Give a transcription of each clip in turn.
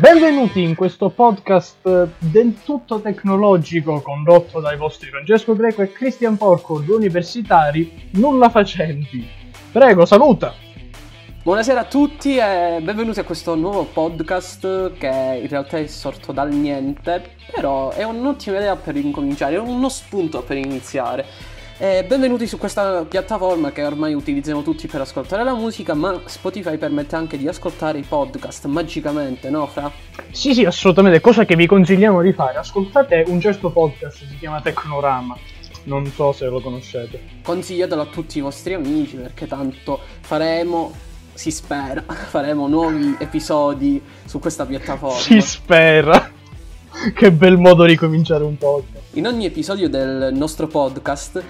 Benvenuti in questo podcast del tutto tecnologico condotto dai vostri Francesco Greco e Christian Porco, due universitari nulla facenti. Prego, saluta! Buonasera a tutti e benvenuti a questo nuovo podcast che in realtà è sorto dal niente, però è un'ottima idea per incominciare, è uno spunto per iniziare. E benvenuti su questa piattaforma che ormai utilizziamo tutti per ascoltare la musica, ma Spotify permette anche di ascoltare i podcast magicamente, no Fra? Sì, sì, assolutamente, cosa che vi consigliamo di fare. Ascoltate un certo podcast, si chiama Tecnorama. Non so se lo conoscete. Consigliatelo a tutti i vostri amici perché tanto faremo si spera, faremo nuovi episodi su questa piattaforma. Si spera. che bel modo di cominciare un podcast. In ogni episodio del nostro podcast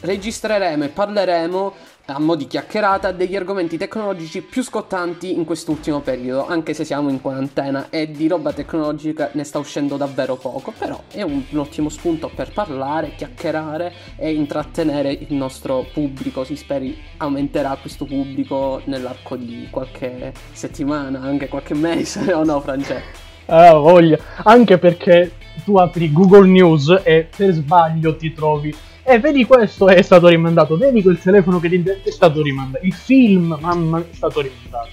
registreremo e parleremo a mo' di chiacchierata degli argomenti tecnologici più scottanti in quest'ultimo periodo, anche se siamo in quarantena e di roba tecnologica ne sta uscendo davvero poco, però è un, un ottimo spunto per parlare, chiacchierare e intrattenere il nostro pubblico, si speri aumenterà questo pubblico nell'arco di qualche settimana, anche qualche mese, o no Francesco? Ah, voglia, anche perché tu apri Google News e per sbaglio ti trovi eh, vedi questo è stato rimandato, vedi quel telefono che ti è stato rimandato, il film, mamma, è stato rimandato.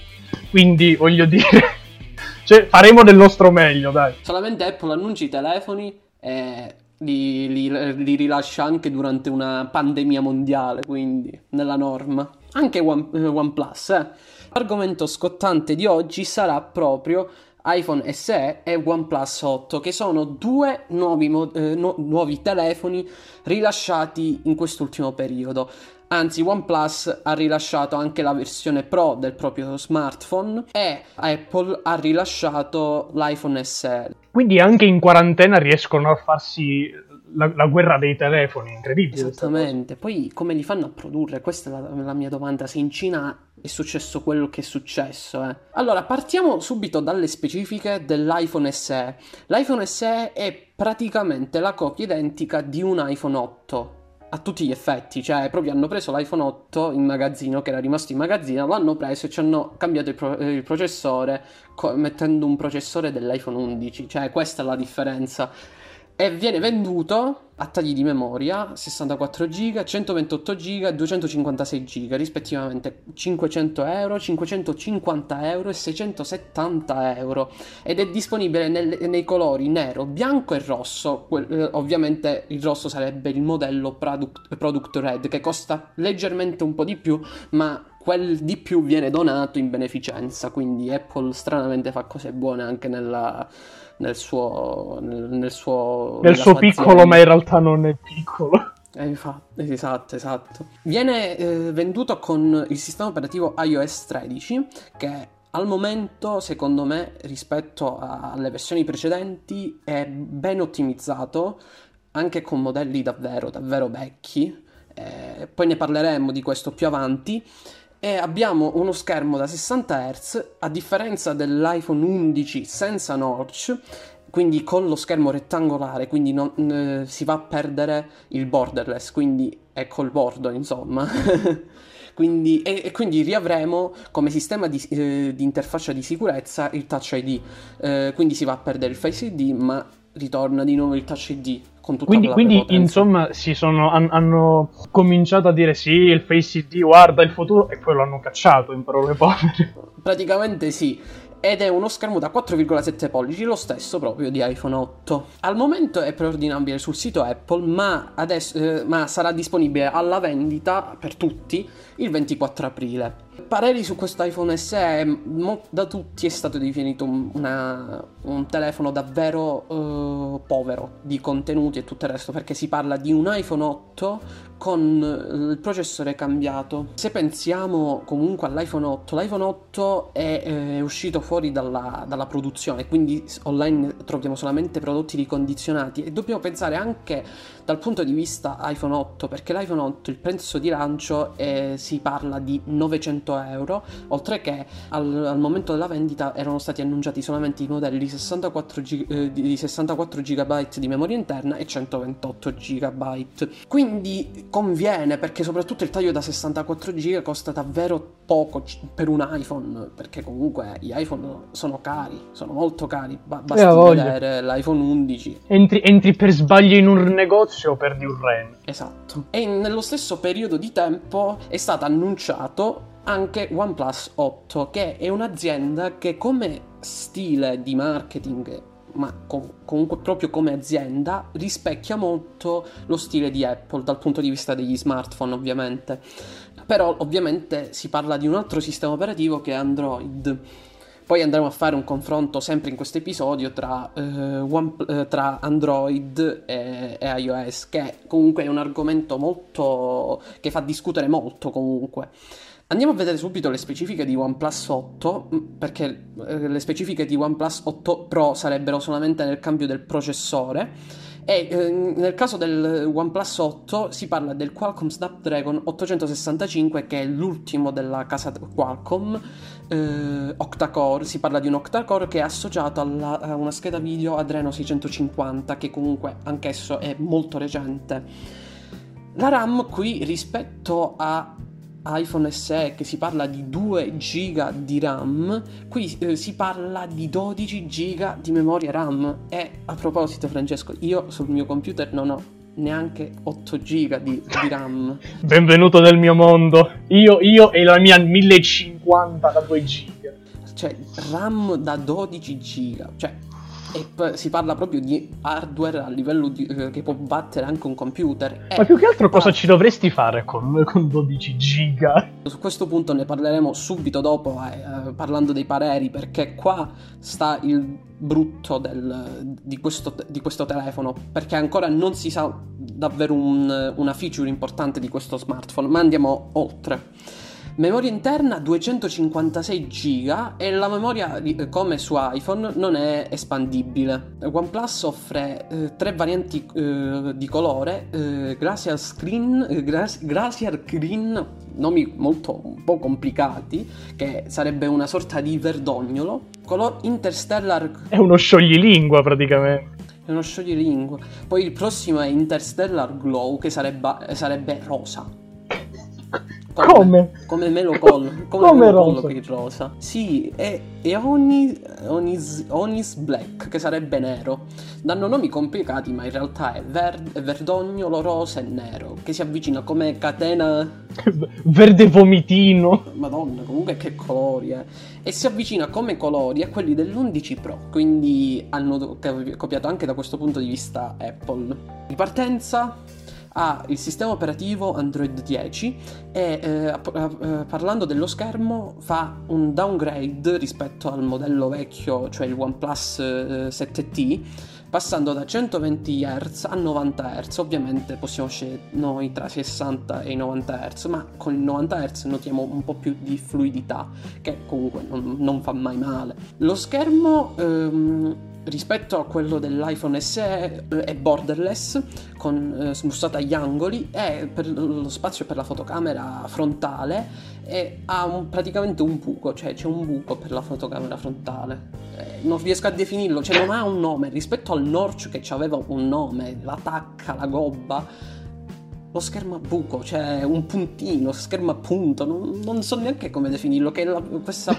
Quindi, voglio dire, cioè, faremo del nostro meglio, dai. Solamente Apple annuncia i telefoni e li, li, li, rilascia anche durante una pandemia mondiale, quindi nella norma. Anche One, eh, OnePlus, eh. L'argomento scottante di oggi sarà proprio iPhone SE e OnePlus 8, che sono due nuovi, eh, no, nuovi telefoni rilasciati in quest'ultimo periodo. Anzi, OnePlus ha rilasciato anche la versione Pro del proprio smartphone e Apple ha rilasciato l'iPhone SE. Quindi anche in quarantena riescono a farsi la, la, guerra dei telefoni, incredibile. Esattamente, poi come li fanno a produrre? Questa è la, la, mia domanda, se in Cina è successo quello che è successo. Eh. Allora, partiamo subito dalle specifiche dell'iPhone SE. L'iPhone SE è praticamente la copia identica di un iPhone 8 a tutti gli effetti, cioè proprio hanno preso l'iPhone 8 in magazzino, che era rimasto in magazzino, l'hanno preso e ci hanno cambiato il, pro- il processore co- mettendo un processore dell'iPhone 11, cioè questa è la differenza e viene venduto a tagli di memoria 64 GB, 128 GB e 256 GB, rispettivamente 500 euro, 550 euro e 670 euro ed è disponibile nel, nei colori nero, bianco e rosso. Que- eh, ovviamente il rosso sarebbe il modello product, product Red che costa leggermente un po' di più, ma quel di più viene donato in beneficenza, quindi Apple stranamente fa cose buone anche nella nel suo, nel, nel suo, nel suo piccolo, ma in realtà non è piccolo. Eh, infatti, esatto, esatto. Viene eh, venduto con il sistema operativo iOS 13 che al momento, secondo me, rispetto alle versioni precedenti, è ben ottimizzato, anche con modelli davvero, davvero vecchi. Eh, poi ne parleremo di questo più avanti e abbiamo uno schermo da 60 Hz a differenza dell'iPhone 11 senza notch quindi con lo schermo rettangolare quindi non, eh, si va a perdere il borderless quindi è col bordo insomma. Quindi, e, e, quindi riavremo come sistema di, eh, di, interfaccia di sicurezza il Touch ID eh, quindi si va a perdere il Face ID ma ritorna di nuovo il Touch ID con tutta quindi, quindi insomma si sono, han, hanno cominciato a dire sì, il Face ID guarda il futuro e poi lo hanno cacciato in parole povere. Praticamente sì ed è uno schermo da 4,7 pollici, lo stesso proprio di iPhone 8. Al momento è preordinabile sul sito Apple, ma, adesso, eh, ma sarà disponibile alla vendita per tutti il 24 aprile. Pareri su questo iPhone SE, da tutti è stato definito una, un telefono davvero uh, povero di contenuti e tutto il resto, perché si parla di un iPhone 8 con eh, il processore cambiato. Se pensiamo comunque all'iPhone 8, l'iPhone 8 è, è uscito fuori dalla, dalla, produzione, quindi online troviamo solamente prodotti ricondizionati e dobbiamo pensare anche dal punto di vista iPhone 8, perché l'iPhone 8 il prezzo di lancio è, si parla di 900 200 euro, oltre che al, al momento della vendita erano stati annunciati solamente i modelli 64 gi- eh, di 64 GB di memoria interna e 128 GB. Quindi conviene perché soprattutto il taglio da 64 GB costa davvero poco per un iPhone, perché comunque gli iPhone sono cari, sono molto cari, ba- basti vedere l'iPhone 11. Entri, entri, per sbaglio in un negozio o perdi un. Esatto. E nello stesso periodo di tempo è stato annunciato anche OnePlus 8, che è un'azienda che come stile di marketing ma com- comunque proprio come azienda rispecchia molto lo stile di Apple dal punto di vista degli smartphone ovviamente però ovviamente si parla di un altro sistema operativo che è Android poi andremo a fare un confronto sempre in questo episodio tra, eh, One, eh, tra Android e, e, iOS, che comunque è un argomento molto che fa discutere molto comunque. Andiamo a vedere subito le specifiche di OnePlus 8, mm, perché eh, le specifiche di OnePlus 8 Pro sarebbero solamente nel cambio del processore. E eh, nel caso del OnePlus 8 si parla del Qualcomm Snapdragon 865 che è l'ultimo della casa Qualcomm eh, octa-core, si parla di un octa-core che è associato alla, a una scheda video Adreno 650 che comunque anch'esso è molto recente. La RAM qui rispetto a iPhone SE che si parla di 2 GB di RAM, qui eh, si parla di 12 GB di memoria RAM. E a proposito, Francesco, io sul mio computer non ho neanche 8 GB di, di, RAM. Benvenuto nel mio mondo. Io, io e la mia 1050 da 2 GB. Cioè, RAM da 12 GB. Cioè, e si parla proprio di hardware a livello di, eh, che può battere anche un computer. Ma più che altro cosa ci dovresti fare con, con 12 giga? Su questo punto ne parleremo subito dopo, eh, parlando dei pareri, perché qua sta il brutto del, di, questo, di, questo, telefono, perché ancora non si sa davvero un, una feature importante di questo smartphone, ma andiamo oltre. Memoria interna 256 GB e la memoria come su iPhone non è espandibile. OnePlus offre eh, tre varianti eh, di colore, eh, Glacial Screen, eh, Glacial Green, nomi molto un po' complicati, che sarebbe una sorta di verdognolo, color Interstellar... È uno scioglilingua praticamente è uno scioglilingua. Poi il prossimo è Interstellar Glow, che sarebbe, sarebbe rosa. Come? Come me lo collo. Come, come me lo collo per rosa. Sì, è, è Onis, Onis, Onis, Black, che sarebbe nero. Danno nomi complicati, ma in realtà è, verde, è verdognolo, rosa e nero, che si avvicina come catena... Verde vomitino. Madonna, comunque che colori, eh. E si avvicina come colori a quelli dell'11 Pro, quindi hanno copiato anche da questo punto di vista Apple. Di partenza ha il sistema operativo Android 10 e eh, eh, parlando dello schermo fa un downgrade rispetto al modello vecchio, cioè il OnePlus eh, 7T, passando da 120 Hz a 90 Hz. Ovviamente possiamo scegliere noi tra 60 e i 90 Hz, ma con il 90 Hz notiamo un po' più di fluidità, che comunque non, non fa mai male. Lo schermo... Ehm, rispetto a quello dell'iPhone SE è borderless con eh, smussata agli angoli e per lo spazio per la fotocamera frontale e ha un, praticamente un buco, cioè c'è un buco per la fotocamera frontale. Eh, non riesco a definirlo, cioè non ha un nome rispetto al Norch che aveva un nome, la tacca, la gobba. Lo schermo a buco, cioè un puntino, schermo a punto, non, non so neanche come definirlo, che è la, questa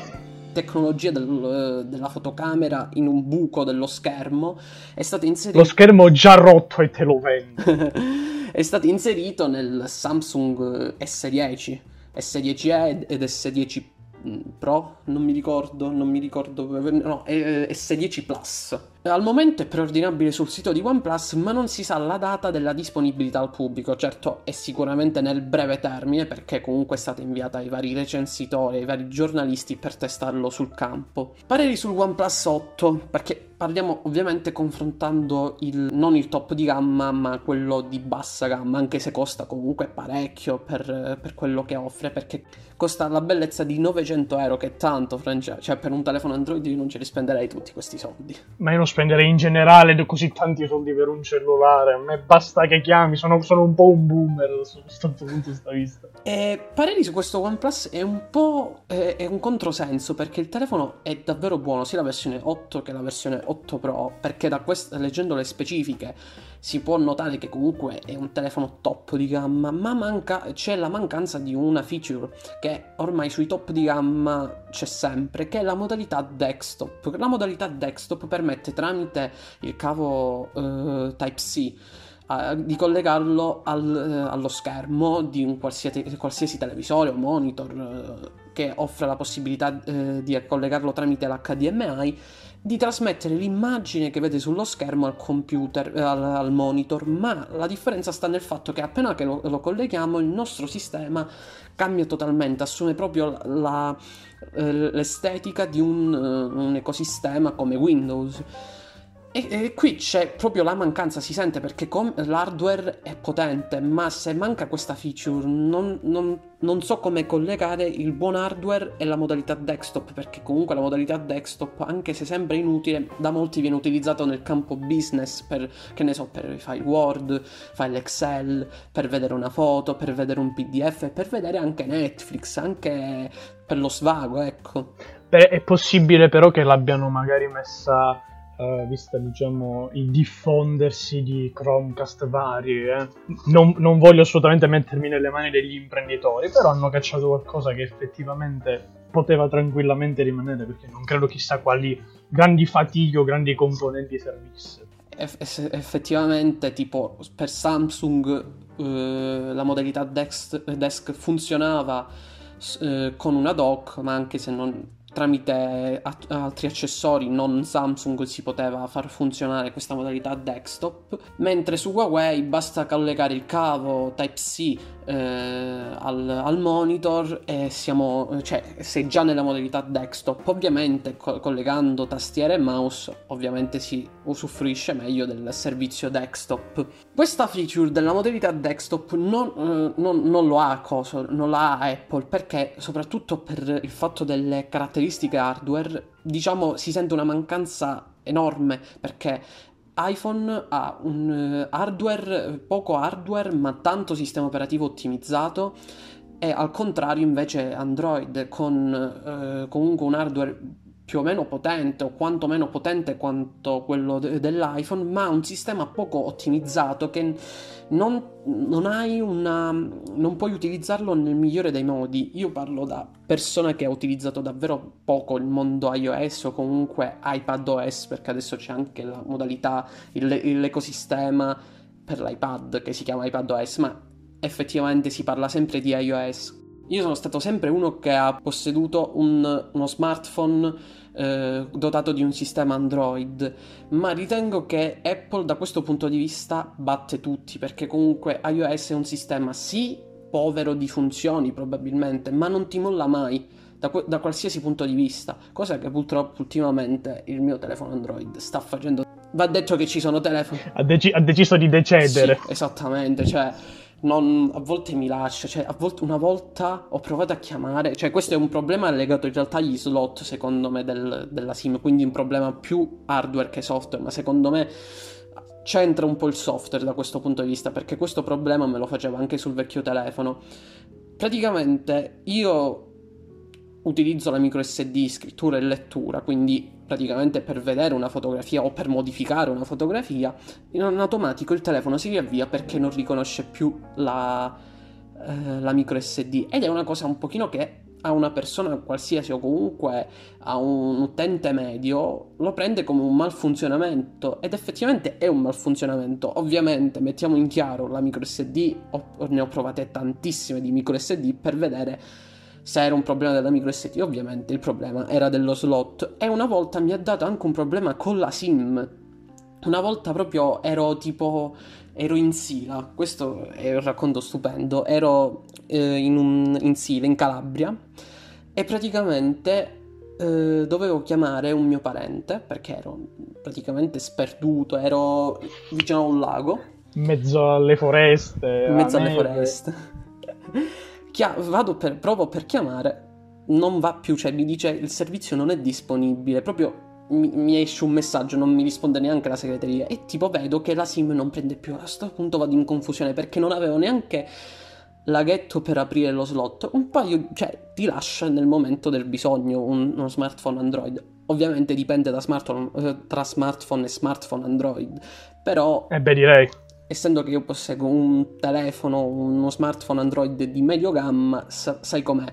tecnologia del, della fotocamera in un buco dello schermo è stato inserito... Lo schermo già rotto e te lo vendo. è stato inserito nel Samsung S10, S10e ed S10 Mm, Pro, non mi ricordo, non mi ricordo, no, è S10 Plus. Al momento è preordinabile sul sito di OnePlus, ma non si sa la data della disponibilità al pubblico. Certo, è sicuramente nel breve termine, perché comunque è stata inviata ai vari recensitori, ai vari giornalisti per testarlo sul campo. Pareri sul OnePlus 8, perché parliamo ovviamente confrontando il, non il top di gamma, ma quello di bassa gamma, anche se costa comunque parecchio per, per quello che offre, perché costa la bellezza di 900 euro, che è tanto, Francia. Cioè, per un telefono Android io non ce li spenderei tutti questi soldi. Ma io non spenderei in generale così tanti soldi per un cellulare. A me basta che chiami, sono, sono un po' un boomer da questo punto di vista. E pareri su questo OnePlus è un po' è, è un controsenso, perché il telefono è davvero buono, sia la versione 8 che la versione 8 Pro, perché da quest- leggendo le specifiche si può notare che comunque è un telefono top di gamma, ma manca, c'è la mancanza di una feature che ormai sui top di gamma c'è sempre, che è la modalità desktop. La modalità desktop permette tramite il cavo uh, Type-C uh, di collegarlo al, uh, allo schermo di un qualsiasi, qualsiasi televisore o monitor eh, che offre la possibilità di collegarlo tramite l'HDMI di trasmettere l'immagine che vede sullo schermo al computer, al, al monitor, ma la differenza sta nel fatto che appena che lo, lo colleghiamo il nostro sistema cambia totalmente, assume proprio la, l'estetica di un, un ecosistema come Windows. E, e, qui c'è proprio la mancanza, si sente perché com- l'hardware è potente, ma se manca questa feature non, non, non, so come collegare il buon hardware e la modalità desktop, perché comunque la modalità desktop, anche se sembra inutile, da molti viene utilizzato nel campo business per, che ne so, per i file Word, file Excel, per vedere una foto, per vedere un PDF, per vedere anche Netflix, anche per lo svago, ecco. Beh, è possibile però che l'abbiano magari messa Uh, vista diciamo il diffondersi di Chromecast vari. Eh. Non, non, voglio assolutamente mettermi nelle mani degli imprenditori, però hanno cacciato qualcosa che effettivamente poteva tranquillamente rimanere perché non credo chissà quali grandi fatiche o grandi componenti servisse. Eff- effettivamente, tipo per Samsung uh, la modalità desk, desk funzionava uh, con una dock, ma anche se non tramite altri accessori non Samsung si poteva far funzionare questa modalità desktop, mentre su Huawei basta collegare il cavo Type-C eh, al, al, monitor e siamo, cioè sei già nella modalità desktop, ovviamente co- collegando tastiera e mouse ovviamente si usufruisce meglio del servizio desktop. Questa feature della modalità desktop non, eh, non, non lo ha cosa, non la ha Apple perché soprattutto per il fatto delle caratteristiche hardware diciamo si sente una mancanza enorme perché iPhone ha un eh, hardware, poco hardware, ma tanto sistema operativo ottimizzato. E al contrario, invece, Android con eh, comunque un hardware più o meno potente o quanto meno potente quanto quello de- dell'iPhone, ma un sistema poco ottimizzato che non, non, hai una, non puoi utilizzarlo nel migliore dei modi. Io parlo da persona che ha utilizzato davvero poco il mondo iOS o comunque iPadOS, perché adesso c'è anche la modalità, il, l'ecosistema per l'iPad che si chiama iPadOS, ma effettivamente si parla sempre di iOS. Io sono stato sempre uno che ha posseduto un, uno smartphone eh, dotato di un sistema Android, ma ritengo che Apple da questo punto di vista batte tutti, perché comunque iOS è un sistema sì povero di funzioni probabilmente, ma non ti molla mai. Da, da, qualsiasi punto di vista, cosa che purtroppo ultimamente il mio telefono Android sta facendo. Va detto che ci sono telefoni. Ha, dec- ha deciso di decedere. Sì, esattamente, cioè non, a volte mi lascia, cioè volte, una volta ho provato a chiamare, cioè questo è un problema legato in realtà agli slot secondo me del, della SIM, quindi un problema più hardware che software, ma secondo me c'entra un po' il software da questo punto di vista, perché questo problema me lo faceva anche sul vecchio telefono. Praticamente io utilizzo la micro SD scrittura e lettura, quindi praticamente per vedere una fotografia o per modificare una fotografia, in automatico il telefono si riavvia perché non riconosce più la, eh, la micro SD ed è una cosa un pochino che a una persona qualsiasi o comunque a un utente medio lo prende come un malfunzionamento ed effettivamente è un malfunzionamento. Ovviamente mettiamo in chiaro la micro SD, ne ho provate tantissime di micro SD per vedere se era un problema della micro SD, ovviamente il problema era dello slot. E una volta mi ha dato anche un problema con la SIM. Una volta proprio ero tipo. ero in Sila. Questo è un racconto stupendo. Ero eh, in, un, in Sila, in Calabria. E praticamente eh, dovevo chiamare un mio parente perché ero praticamente sperduto, ero vicino a un lago. In mezzo alle foreste. In mezzo alle foreste. Chia- vado per, provo per chiamare, non va più, cioè mi dice il servizio non è disponibile, proprio mi, mi esce un messaggio, non mi risponde neanche la segreteria e tipo vedo che la SIM non prende più, a questo punto vado in confusione perché non avevo neanche laghetto per aprire lo slot, un paio, cioè ti lascia nel momento del bisogno un- uno smartphone Android. Ovviamente dipende da smartphone, eh, tra smartphone e smartphone Android, però Eh beh, direi. Essendo che io posseggo un telefono, uno smartphone Android di medio gamma, sa- sai com'è,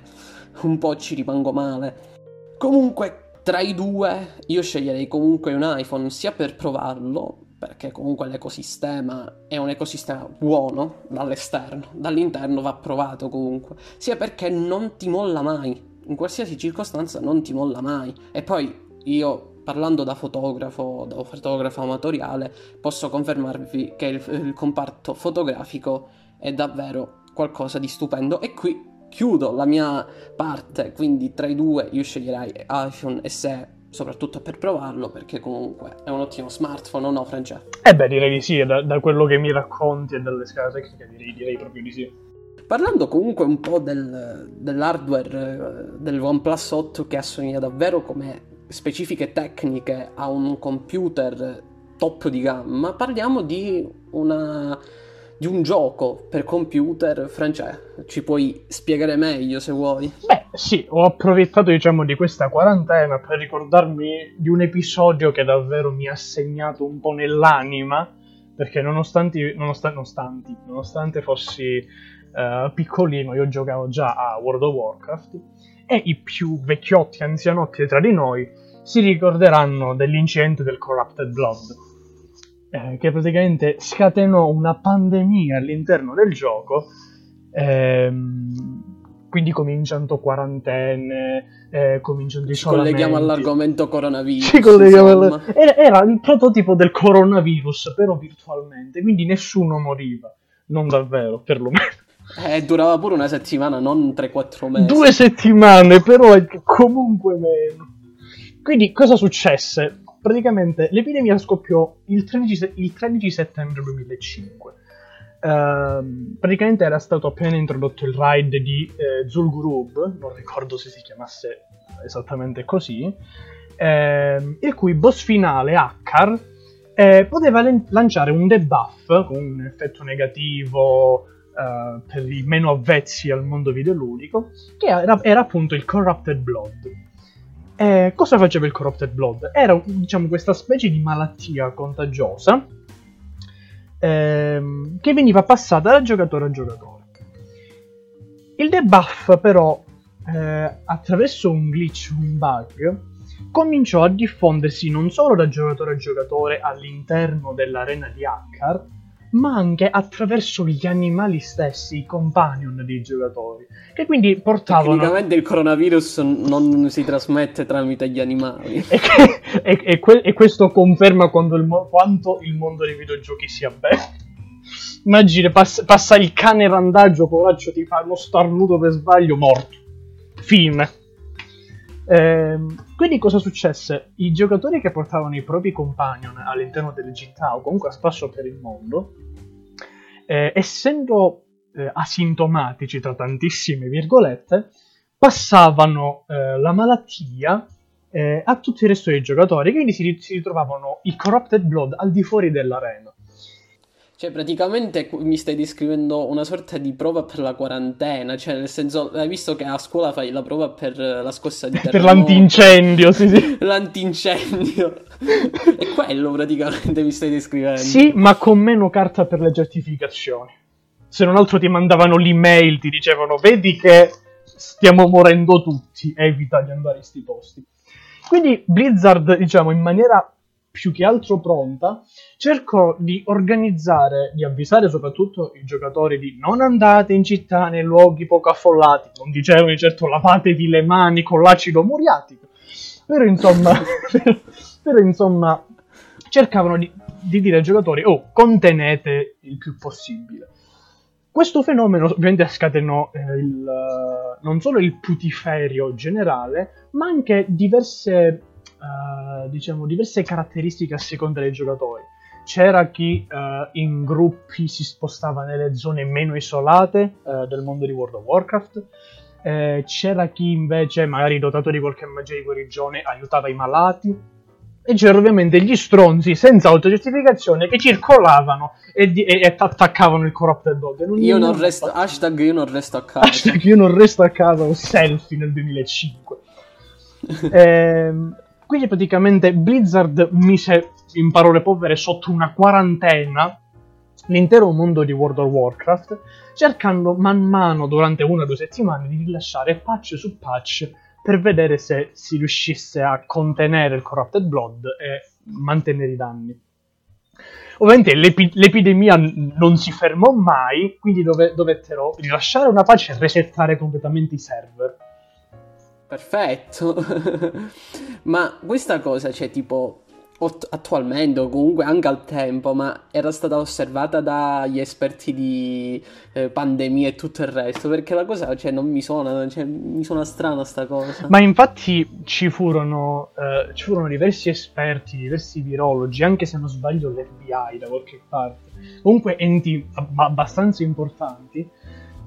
un po' ci rimango male. Comunque, tra i due, io sceglierei comunque un iPhone sia per provarlo, perché comunque l'ecosistema è un ecosistema buono dall'esterno, dall'interno va provato comunque, sia perché non ti molla mai, in qualsiasi circostanza non ti molla mai. E poi io, parlando da fotografo, da fotografo amatoriale, posso confermarvi che il, il comparto fotografico è davvero qualcosa di stupendo. E qui chiudo la mia parte, quindi tra i due io sceglierei iPhone SE soprattutto per provarlo perché comunque è un ottimo smartphone, o no Francesco? Eh beh, direi di sì, da, da quello che mi racconti e dalle scale tecniche direi, direi proprio di sì. Parlando comunque un po' del- dell'hardware eh, del OnePlus 8 che assomiglia davvero come specifiche tecniche a un computer top di gamma, parliamo di, una, di un gioco per computer. Francesco, ci puoi spiegare meglio se vuoi? Beh, sì, ho approfittato, diciamo, di questa quarantena per ricordarmi di un episodio che davvero mi ha segnato un po' nell'anima, perché nonostante, nonostan- nonostante, nonostante fossi eh, piccolino, io giocavo già a World of Warcraft, e i più vecchiotti, anzianotti tra di noi si ricorderanno dell'incidente del Corrupted Blood, eh, che praticamente scatenò una pandemia all'interno del gioco, ehm, quindi cominciando quarantene, eh, cominciando Ci colleghiamo all'argomento coronavirus. Ci colleghiamo alla- era, era il prototipo del coronavirus, però virtualmente, quindi nessuno moriva. Non davvero, perlomeno. Eh, durava pure una settimana, non 3-4 mesi. Due settimane, però è comunque meno. Quindi cosa successe? Praticamente l'epidemia scoppiò il 13, se- il 13 settembre 2005. Ehm, praticamente era stato appena introdotto il raid di eh, Zul'Gurub, non ricordo se si chiamasse esattamente così, ehm, il cui boss finale, Akkar, eh, poteva len- lanciare un debuff con un effetto negativo eh, per i meno avvezzi al mondo videoludico, che era, era appunto il Corrupted Blood. Eh, cosa faceva il Corrupted Blood? Era diciamo questa specie di malattia contagiosa ehm, che veniva passata da giocatore a giocatore. Il debuff però, eh, attraverso un glitch, un bug, cominciò a diffondersi non solo da giocatore a giocatore all'interno dell'arena di Akkar, ma anche attraverso gli animali stessi, i companion dei giocatori, che quindi portavano... Tecnicamente il coronavirus non si trasmette tramite gli animali. E, che- e- e que- e questo conferma il mo- quanto il mondo dei videogiochi sia bello. Immagini, pass- passa il cane randagio, poraccio, ti fa uno starnuto per sbaglio, morto. Fine. Ehm, quindi cosa successe? I giocatori che portavano i propri companion all'interno delle città o comunque a spasso per il mondo, eh, essendo eh, asintomatici tra tantissime virgolette, passavano eh, la malattia eh, a tutto il resto dei giocatori, quindi si, ri- si ritrovavano i Corrupted Blood al di fuori dell'arena. Cioè, praticamente mi stai descrivendo una sorta di prova per la quarantena. Cioè, nel senso, hai visto che a scuola fai la prova per la scossa di per terremoto, l'antincendio, sì, sì. L'antincendio. È quello praticamente mi stai descrivendo. Sì, ma con meno carta per le certificazioni. Se non altro ti mandavano l'email, ti dicevano vedi che stiamo morendo tutti, evita di andare in sti posti. Quindi Blizzard, diciamo, in maniera più che altro pronta, cercò di organizzare, di avvisare soprattutto i giocatori di non andate in città nei luoghi poco affollati, non dicevano di certo lavatevi le mani con l'acido muriatico, però insomma, però, insomma cercavano di, di dire ai giocatori, oh, contenete il più possibile. questo fenomeno ovviamente scatenò eh, il, non solo il putiferio generale, ma anche diverse, uh, diciamo, diverse caratteristiche a seconda dei giocatori. C'era chi uh, in gruppi si spostava nelle zone meno isolate uh, del mondo di World of Warcraft, eh, c'era chi invece, magari dotato di qualche magia di guarigione, aiutava i malati, e c'erano ovviamente gli stronzi senza autogiustificazione che circolavano e, di- e attaccavano il corrupted dog. Non io non resto, hashtag io non resto a casa. Hashtag io non resto a casa, un selfie nel 2005. ehm, quindi praticamente Blizzard mise in parole povere sotto una quarantena l'intero mondo di World of Warcraft, cercando man mano durante una o due settimane di rilasciare patch su patch per vedere se si riuscisse a contenere il Corrupted Blood e mantenere i danni. Ovviamente l'epi- l'epidemia non si fermò mai, quindi dove- dovettero rilasciare una pace e resettare completamente i server. Perfetto. Ma questa cosa, cioè, tipo, attualmente o comunque anche al tempo, ma era stata osservata dagli esperti di eh, pandemia e tutto il resto, perché la cosa cioè, non mi suona, cioè, mi suona strana sta cosa. Ma infatti ci furono, eh, ci furono diversi esperti, diversi virologi, anche se non sbaglio l'FBI da qualche parte, comunque enti abbastanza importanti,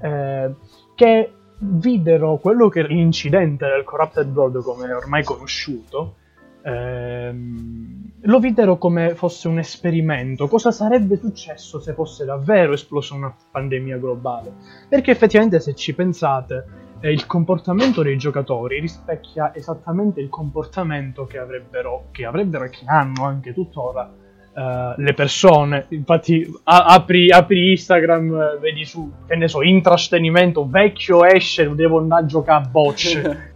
eh, che videro quello che l'incidente del Corrupted Blood come ormai conosciuto, ehm, lo videro come fosse un esperimento. Cosa sarebbe successo se fosse davvero esplosa una pandemia globale? Perché effettivamente, se ci pensate, eh, il comportamento dei giocatori rispecchia esattamente il comportamento che avrebbero, che avrebbero e che hanno anche tuttora uh, le persone. Infatti, a- apri, apri, Instagram, vedi su, che ne so, intrastenimento, vecchio esce, devo andare a giocare a bocce.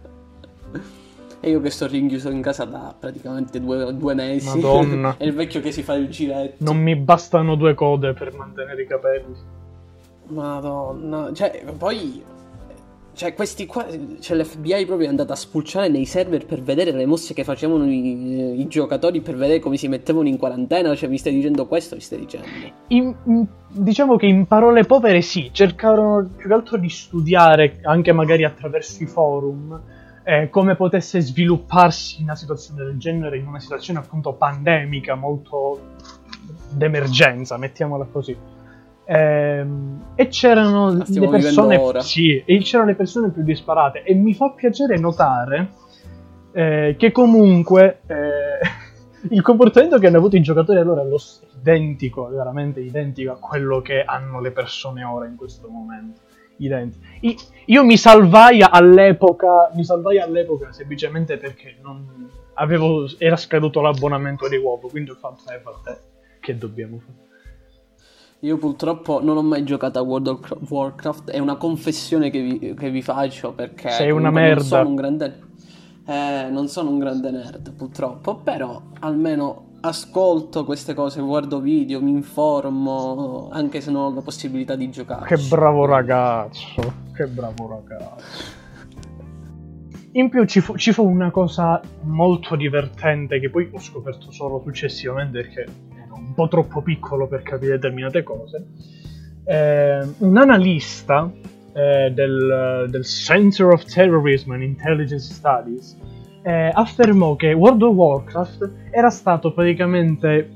E io che sto rinchiuso in casa da praticamente due, due mesi. Madonna. e il vecchio che si fa il giretto. Non mi bastano due code per mantenere i capelli. Madonna. Cioè, poi... Cioè, questi qua... Cioè, l'FBI proprio è andata a spulciare nei server per vedere le mosse che facevano i, i giocatori, per vedere come si mettevano in quarantena. Cioè, mi stai dicendo questo? Mi stai dicendo? In, in, diciamo che in parole povere sì, cercarono più che altro di studiare, anche magari attraverso i forum, eh, come potesse svilupparsi una situazione del genere in una situazione appunto pandemica molto d'emergenza, mettiamola così. Eh, e c'erano le persone sì, e c'erano le persone più disparate e mi fa piacere notare eh, che comunque eh, il comportamento che hanno avuto i giocatori allora è lo identico, veramente identico a quello che hanno le persone ora in questo momento identici. Io mi salvai all'epoca, mi salvai all'epoca semplicemente perché non avevo, era scaduto l'abbonamento di uovo, quindi ho fatto, eh, vabbè, che dobbiamo fare? Io purtroppo non ho mai giocato a World of Warcraft, è una confessione che vi, che vi faccio perché... Sei una merda. Non sono un grande... Eh, non sono un grande nerd purtroppo, però almeno ascolto queste cose, guardo video, mi informo, anche se non ho la possibilità di giocare. Che bravo ragazzo, che bravo ragazzo. In più ci fu, ci fu, una cosa molto divertente che poi ho scoperto solo successivamente perché un po' troppo piccolo per capire determinate cose. Eh, un analista eh, del, del Center of Terrorism and Intelligence Studies eh, affermò che World of Warcraft era stato praticamente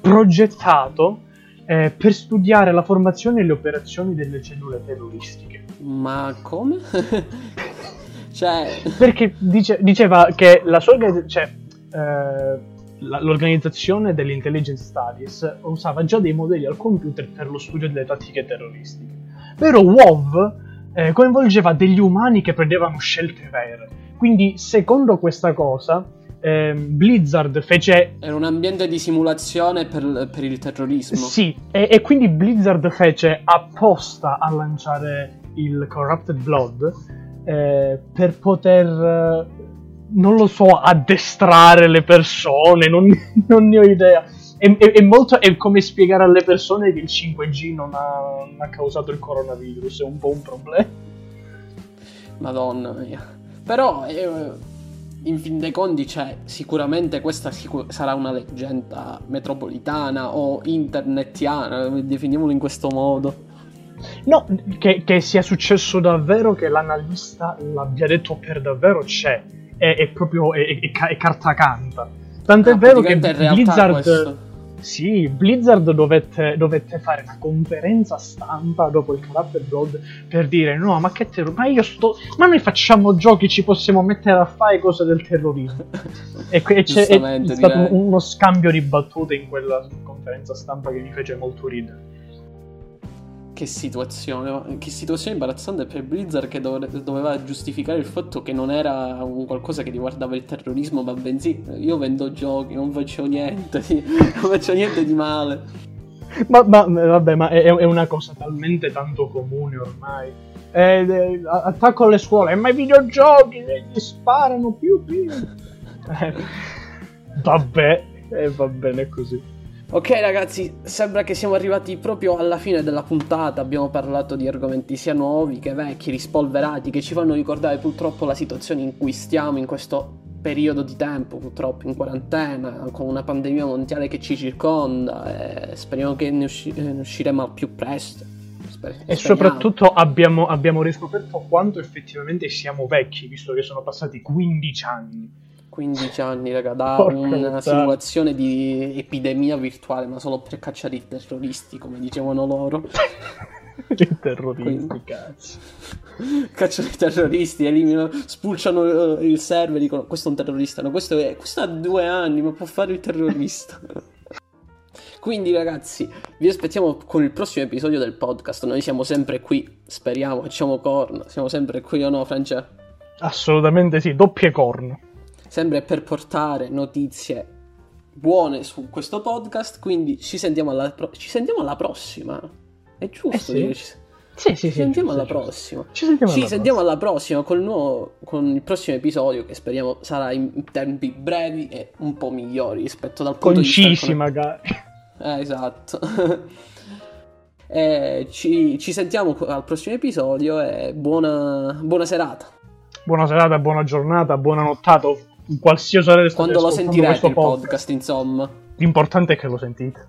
progettato eh, per studiare la formazione e le operazioni delle cellule terroristiche. Ma come? cioè... Perché dice, diceva che la sua... Cioè, eh, l'organizzazione dell'intelligence studies usava già dei modelli al computer per lo studio delle tattiche terroristiche. Però WoW eh, coinvolgeva degli umani che prendevano scelte vere quindi, secondo questa cosa, eh, Blizzard fece. Era un ambiente di simulazione per, per il terrorismo. Sì, e, e, quindi Blizzard fece apposta a lanciare il Corrupted Blood eh, per poter. Non lo so, addestrare le persone, non, non ne ho idea. È, è, è, molto, è come spiegare alle persone che il 5G non ha, non ha causato il coronavirus, è un po' un problema. Madonna mia. Però, eh, in fin dei conti, cioè, sicuramente questa sicur- sarà una leggenda metropolitana o internetiana, definiamolo in questo modo. No, che, che sia successo davvero, che l'analista l'abbia detto per davvero c'è. È, è proprio è, è, carta canta. Tant'è Ah, vero che Blizzard. Sì, Blizzard dovette, dovette fare una conferenza stampa dopo il Character Blood per dire no, ma che terrorismo? Ma io sto. Ma noi facciamo giochi, ci possiamo mettere a fare cose del terrorismo. E, e c'è, è, stato uno scambio di battute in quella conferenza stampa che mi fece molto ridere. Che situazione, che situazione imbarazzante per Blizzard che dove- doveva giustificare il fatto che non era un qualcosa che riguardava il terrorismo, ma bensì io vendo giochi, non faccio niente, di- non faccio niente di male. Ma, ma, vabbè, ma è, è una cosa talmente tanto comune ormai. Eh, eh, attacco alle scuole, ma i videogiochi eh, gli sparano più più. Eh, vabbè, eh, va bene così. Ok ragazzi, sembra che siamo arrivati proprio alla fine della puntata, abbiamo parlato di argomenti sia nuovi che vecchi, rispolverati, che ci fanno ricordare purtroppo la situazione in cui stiamo in questo periodo di tempo, purtroppo in quarantena, con una pandemia mondiale che ci circonda e speriamo che ne, usci- eh, ne usciremo al più presto. Sper- E speriamo. soprattutto abbiamo, abbiamo riscoperto quanto effettivamente siamo vecchi, visto che sono passati 15 anni. 15 anni, raga, da Porca una puttana. simulazione di epidemia virtuale, ma solo per cacciare i terroristi, come dicevano loro. I terroristi, Quindi- cazzo. Cacciano i terroristi, eliminano, spulciano eh, il server, dicono questo è un terrorista, no, questo, è, questo ha due anni, ma può fare il terrorista. Quindi ragazzi, vi aspettiamo con il prossimo episodio del podcast, noi siamo sempre qui, speriamo, facciamo corna, siamo sempre qui o no, Francia? Assolutamente sì, doppie corna. Sempre per portare notizie buone su questo podcast, quindi ci sentiamo alla, pro- ci sentiamo alla prossima. È giusto Eh sì. ci- Sì, sì, Ci sentiamo alla prossima. Ci sentiamo alla sentiamo alla prossima con il, nuovo, con il prossimo episodio che speriamo sarà in tempi brevi e un po' migliori rispetto dal punto Concisi, di vista... magari. Eh, esatto. Eh, ci, ci sentiamo al prossimo episodio e buona, buona serata. Buona serata, buona giornata, buona nottata, o qualsiasi ora state Quando lo sentirete il podcast, insomma. L'importante è che lo sentite.